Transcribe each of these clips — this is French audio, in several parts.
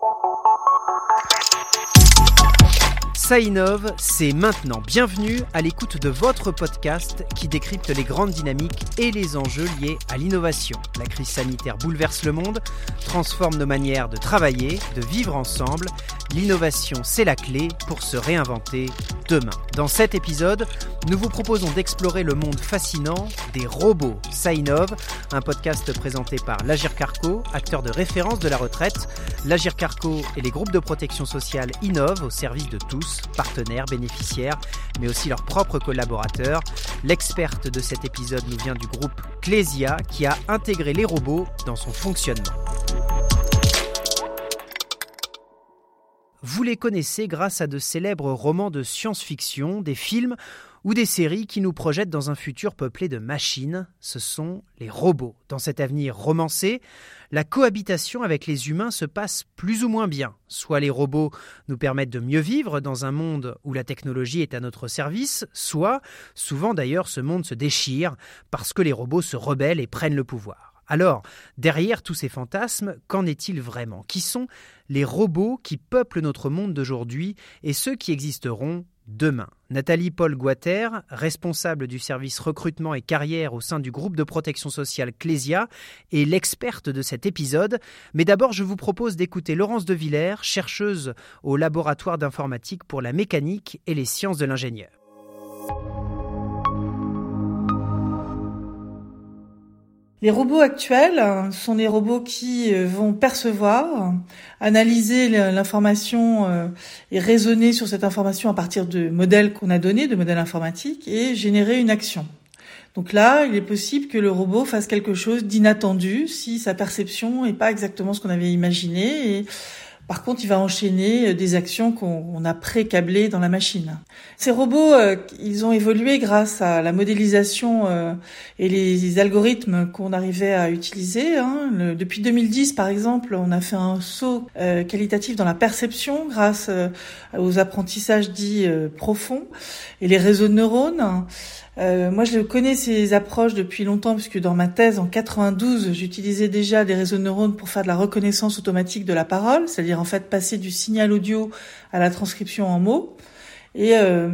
Thank you. Ça innove, c'est maintenant. Bienvenue à l'écoute de votre podcast qui décrypte les grandes dynamiques et les enjeux liés à l'innovation. La crise sanitaire bouleverse le monde, transforme nos manières de travailler, de vivre ensemble. L'innovation, c'est la clé pour se réinventer demain. Dans cet épisode, nous vous proposons d'explorer le monde fascinant des robots. Ça innove, un podcast présenté par l'Agir Carco, acteur de référence de la retraite. L'Agir Carco et les groupes de protection sociale innovent au service de tous partenaires, bénéficiaires, mais aussi leurs propres collaborateurs. L'experte de cet épisode nous vient du groupe Clésia qui a intégré les robots dans son fonctionnement. Vous les connaissez grâce à de célèbres romans de science-fiction, des films ou des séries qui nous projettent dans un futur peuplé de machines, ce sont les robots. Dans cet avenir romancé, la cohabitation avec les humains se passe plus ou moins bien. Soit les robots nous permettent de mieux vivre dans un monde où la technologie est à notre service, soit, souvent d'ailleurs, ce monde se déchire parce que les robots se rebellent et prennent le pouvoir. Alors, derrière tous ces fantasmes, qu'en est-il vraiment? Qui sont les robots qui peuplent notre monde d'aujourd'hui et ceux qui existeront demain? Nathalie Paul Guater, responsable du service recrutement et carrière au sein du groupe de protection sociale Clésia, est l'experte de cet épisode. Mais d'abord, je vous propose d'écouter Laurence de Villers, chercheuse au laboratoire d'informatique pour la mécanique et les sciences de l'ingénieur. Les robots actuels sont des robots qui euh, vont percevoir, analyser l'information euh, et raisonner sur cette information à partir de modèles qu'on a donnés, de modèles informatiques, et générer une action. Donc là, il est possible que le robot fasse quelque chose d'inattendu si sa perception n'est pas exactement ce qu'on avait imaginé. Par contre, il va enchaîner euh, des actions qu'on a pré-câblées dans la machine. Ces robots, euh, ils ont évolué grâce à la modélisation euh, et les algorithmes qu'on arrivait à utiliser. Hein. depuis 2010, par exemple, on a fait un saut qualitatif dans la perception grâce aux apprentissages dits profonds et les réseaux de neurones. Euh, moi, je connais ces approches depuis longtemps puisque dans ma thèse en 92, j'utilisais déjà des réseaux de neurones pour faire de la reconnaissance automatique de la parole, c'est-à-dire en fait passer du signal audio à la transcription en mots. Euh,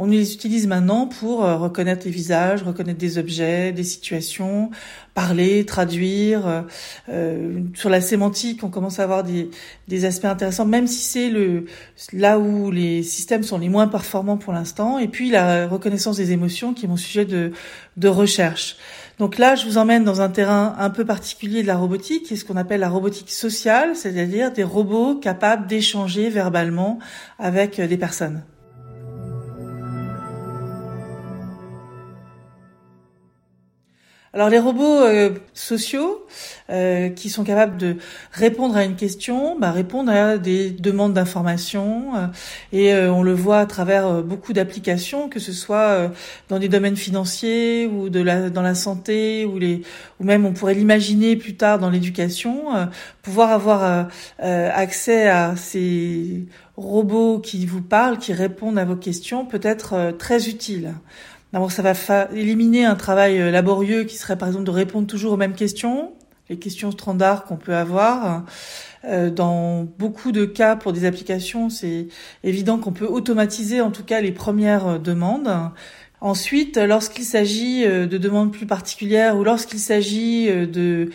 on les utilise maintenant pour euh, reconnaître les visages, reconnaître des objets, des situations, parler, traduire. Euh, euh, sur la sémantique, on commence à avoir des, des aspects intéressants, même si c'est le là où les systèmes sont les moins performants pour l'instant. Et puis la reconnaissance des émotions, qui est mon sujet de, de recherche. Donc là, je vous emmène dans un terrain un peu particulier de la robotique, qui est ce qu'on appelle la robotique sociale, c'est-à-dire des robots capables d'échanger verbalement avec des personnes. Alors les robots euh, sociaux euh, qui sont capables de répondre à une question, bah, répondent à des demandes d'informations euh, et on le voit à travers beaucoup d'applications, que ce soit dans des domaines financiers ou dans la santé ou les ou même on pourrait l'imaginer plus tard dans l'éducation, pouvoir avoir accès à ces robots qui vous parlent, qui répondent à vos questions peut être très utile. D'abord, ça va éliminer un travail euh, laborieux qui serait par exemple de répondre toujours aux mêmes questions, les questions standards qu'on peut avoir. Euh, dans beaucoup de cas, pour des applications, c'est évident qu'on peut automatiser en tout cas les premières euh, demandes. Ensuite, lorsqu'il s'agit de demandes plus particulières ou lorsqu'il s'agit de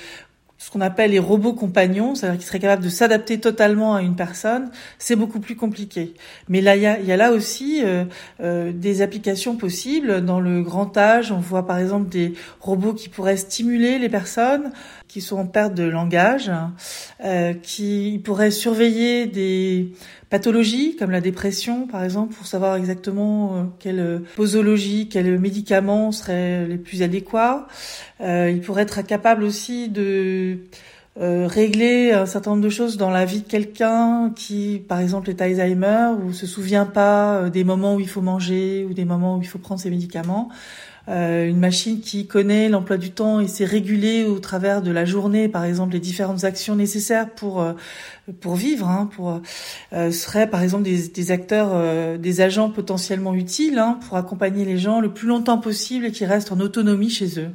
ce qu'on appelle les robots compagnons, c'est-à-dire qui seraient capables de s'adapter totalement à une personne, c'est beaucoup plus compliqué. Mais là, il y a, y a, là aussi euh, euh, des applications possibles. Dans le grand âge, on voit par exemple des robots qui pourraient stimuler les personnes qui sont en perte de langage, euh, qui pourraient surveiller des pathologies comme la dépression, par exemple, pour savoir exactement euh, quelle posologie, quels médicaments seraient les plus adéquats. Euh, il pourrait être capable aussi de euh, régler un certain nombre de choses dans la vie de quelqu'un qui, par exemple, est Alzheimer ou se souvient pas euh, des moments où il faut manger ou des moments où il faut prendre ses médicaments. Euh, une machine qui connaît l'emploi du temps et sait réguler au travers de la journée, par exemple, les différentes actions nécessaires pour euh, pour vivre, hein, pour serait par exemple des, des acteurs, des agents potentiellement utiles hein, pour accompagner les gens le plus longtemps possible et qui restent en autonomie chez eux.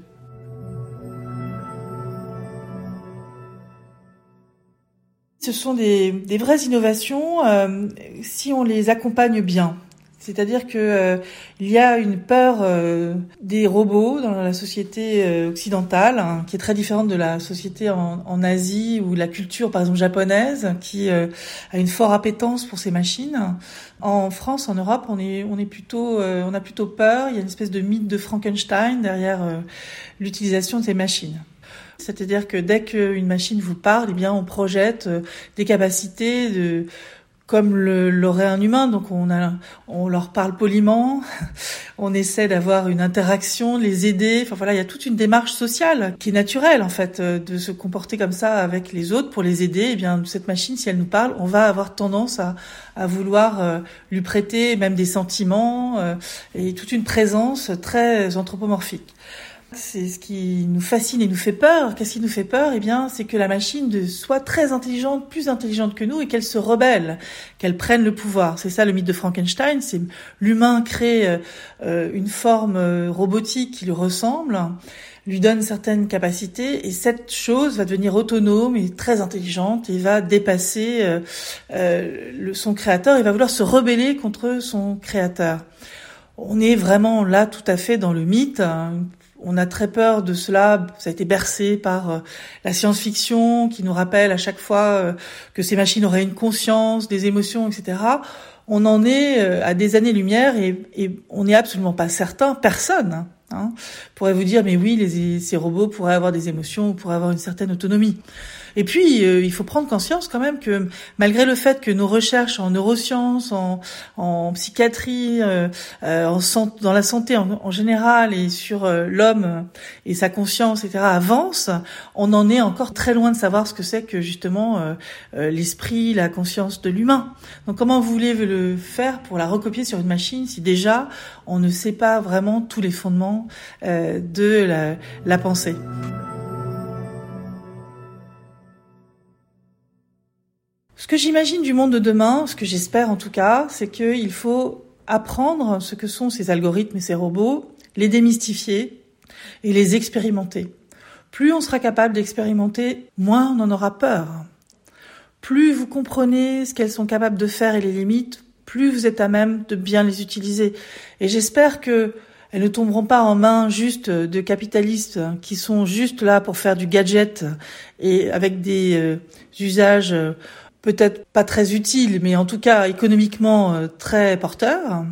Ce sont des, des vraies innovations euh, si on les accompagne bien. C'est-à-dire que euh, il y a une peur euh, des robots dans la société euh, occidentale, hein, qui est très différente de la société en, en, Asie ou la culture, par exemple japonaise, qui a une forte appétence pour ces machines. En France, en Europe, on est on est plutôt on a plutôt peur. Il y a une espèce de mythe de Frankenstein derrière l'utilisation de ces machines. C'est-à-dire que dès qu'une machine vous parle, eh bien on projette des capacités de comme l'aurait un humain. Donc on, a, on leur parle poliment, on essaie d'avoir une interaction, les aider. Enfin voilà, il y a toute une démarche sociale qui est naturelle en fait euh, de se comporter comme ça avec les autres pour les aider. Eh bien cette machine, si elle nous parle, on va avoir tendance à, à vouloir euh, lui prêter même des sentiments euh, et toute une présence très anthropomorphique. C'est ce qui nous fascine et nous fait peur. Qu'est-ce qui nous fait peur? Eh bien, c'est que la machine soit très intelligente, plus intelligente que nous, et qu'elle se rebelle, qu'elle prenne le pouvoir. C'est ça le mythe de Frankenstein. C'est l'humain crée euh, euh, une forme euh, robotique qui lui ressemble, lui donne certaines capacités, et cette chose va devenir autonome et très intelligente et va dépasser son créateur. Il va vouloir se rebeller contre son créateur. On est vraiment là tout à fait dans le mythe, hein, on a très peur de cela. Ça a été bercé par euh, la science-fiction qui nous rappelle à chaque fois euh, que ces machines auraient une conscience, des émotions, etc. On en est euh, à des années-lumière et, on n'est absolument pas certain, personne hein, pourrait vous dire mais oui, ces robots pourraient avoir des émotions, pourraient avoir une certaine autonomie. Et puis, euh, il faut prendre conscience quand même que malgré le fait que nos recherches en neurosciences, en, psychiatrie, euh, euh en dans la santé en, général et sur euh, l'homme et sa conscience, etc., avancent, on en est encore très loin de savoir ce que c'est que justement l'esprit, la conscience de l'humain. Donc, comment vous voulez le faire pour la recopier sur une machine si déjà on ne sait pas vraiment tous les fondements de la, la pensée? Que j'imagine du monde de demain, ce que j'espère en tout cas, c'est qu'il faut apprendre ce que sont ces algorithmes et ces robots, les démystifier et les expérimenter. Plus on sera capable d'expérimenter, moins on en aura peur. Plus vous comprenez ce qu'elles sont capables de faire et les limites, plus vous êtes à même de bien les utiliser. Et j'espère que elles ne tomberont pas en main juste de capitalistes qui sont juste là pour faire du gadget et avec des euh, usages peut-être pas très utile, mais en tout cas économiquement euh, très porteur.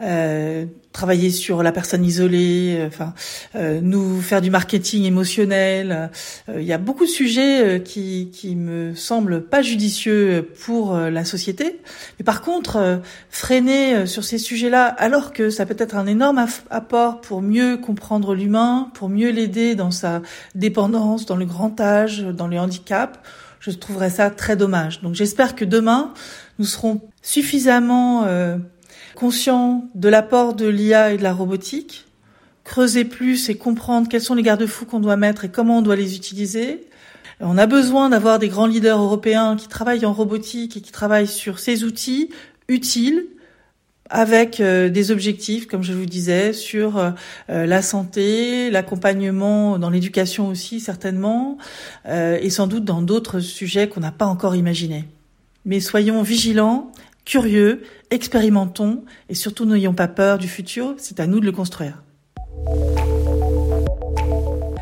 Euh, travailler sur la personne isolée, euh, enfin euh, nous faire du marketing émotionnel. Il y a beaucoup de sujets qui qui me semblent pas judicieux pour la société. Mais par contre, freiner sur ces sujets-là, alors que ça peut être un énorme apport pour mieux comprendre l'humain, pour mieux l'aider dans sa dépendance, dans le grand âge, dans le handicap je trouverais ça très dommage. Donc j'espère que demain, nous serons suffisamment euh, conscients de l'apport de l'IA et de la robotique, creuser plus et comprendre quels sont les garde-fous qu'on doit mettre et comment on doit les utiliser. On a besoin d'avoir des grands leaders européens qui travaillent en robotique et qui travaillent sur ces outils utiles avec euh, des objectifs, comme je vous disais, sur euh, euh, la santé, l'accompagnement dans l'éducation aussi certainement, et sans doute dans d'autres sujets qu'on n'a pas encore imaginés. Mais soyons vigilants, curieux, expérimentons, et surtout n'ayons pas peur du futur, c'est à nous de le construire.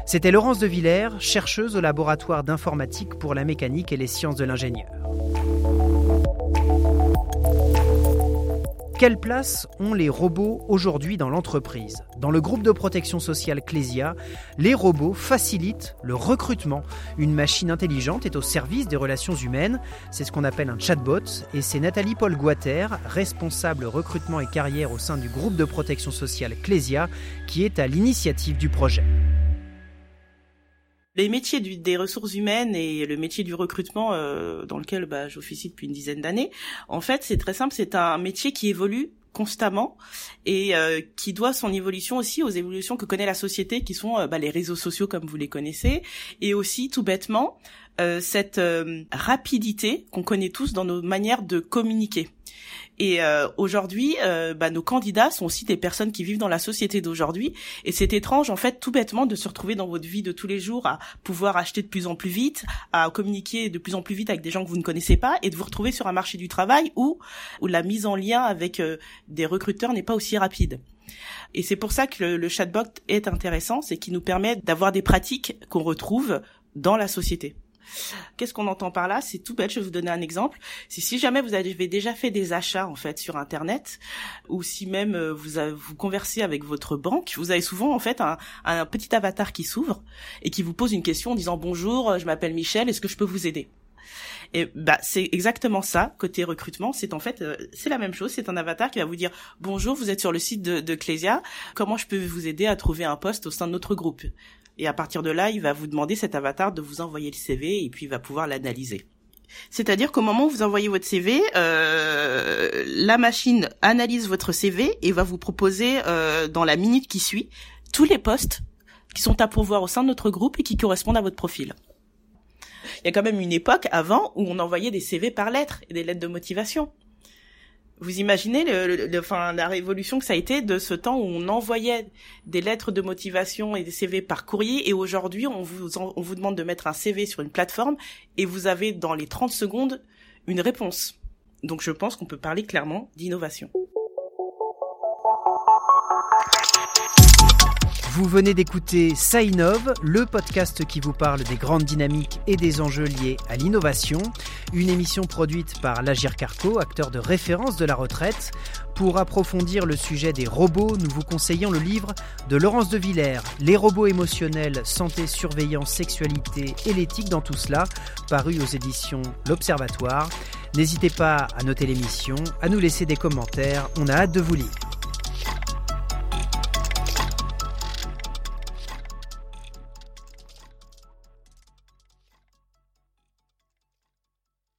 C'était Laurence de Villers, chercheuse au laboratoire d'informatique pour la mécanique et les sciences de l'ingénieur. Quelle place ont les robots aujourd'hui dans l'entreprise? Dans le groupe de protection sociale Clésia, les robots facilitent le recrutement. Une machine intelligente est au service des relations humaines. C'est ce qu'on appelle un chatbot. Et c'est Nathalie Paul Guater, responsable recrutement et carrière au sein du groupe de protection sociale Clésia, qui est à l'initiative du projet. Les métiers des ressources humaines et le métier du recrutement euh, dans lequel bah, j'officie depuis une dizaine d'années, en fait, c'est très simple, c'est un métier qui évolue constamment et euh, qui doit son évolution aussi aux évolutions que connaît la société qui sont euh, bah, les réseaux sociaux comme vous les connaissez et aussi tout bêtement euh, cette euh, rapidité qu'on connaît tous dans nos manières de communiquer. Et euh, aujourd'hui, bah, nos candidats sont aussi des personnes qui vivent dans la société d'aujourd'hui. Et c'est étrange, en fait, tout bêtement, de se retrouver dans votre vie de tous les jours à pouvoir acheter de plus en plus vite, à communiquer de plus en plus vite avec des gens que vous ne connaissez pas, et de vous retrouver sur un marché du travail où, où la mise en lien avec des recruteurs n'est pas aussi rapide. Et c'est pour ça que le, le chatbot est intéressant, c'est qu'il nous permet d'avoir des pratiques qu'on retrouve dans la société. Qu'est-ce qu'on entend par là? C'est tout bête. Je vais vous donner un exemple. Si jamais vous avez déjà fait des achats en fait sur Internet, ou si même euh, vous vous conversez avec votre banque, vous avez souvent en fait un, un petit avatar qui s'ouvre et qui vous pose une question en disant bonjour, je m'appelle Michel, est-ce que je peux vous aider? Et bah c'est exactement ça côté recrutement. C'est en fait euh, c'est la même chose. C'est un avatar qui va vous dire bonjour, vous êtes sur le site de, de Clésia. Comment je peux vous aider à trouver un poste au sein de notre groupe? Et à partir de là, il va vous demander cet avatar de vous envoyer le CV et puis il va pouvoir l'analyser. C'est-à-dire qu'au moment où vous envoyez votre CV, euh, la machine analyse votre CV et va vous proposer euh, dans la minute qui suit tous les postes qui sont à pourvoir au sein de notre groupe et qui correspondent à votre profil il y a quand même une époque avant où on envoyait des CV par lettres et des lettres de motivation. Vous imaginez le, le, enfin, la révolution que ça a été de ce temps où on envoyait des lettres de motivation et des CV par courrier et aujourd'hui on vous, on vous demande de mettre un CV sur une plateforme et vous avez dans les 30 secondes une réponse. Donc je pense qu'on peut parler clairement d'innovation. Vous venez d'écouter Ça le podcast qui vous parle des grandes dynamiques et des enjeux liés à l'innovation, une émission produite par l'Agir Carco, acteur de référence de la retraite. Pour approfondir le sujet des robots, nous vous conseillons le livre de Laurence de Villers, Les robots émotionnels, santé, surveillance, sexualité et l'éthique dans tout cela, paru aux éditions L'Observatoire. N'hésitez pas à noter l'émission, à nous laisser des commentaires, on a hâte de vous lire.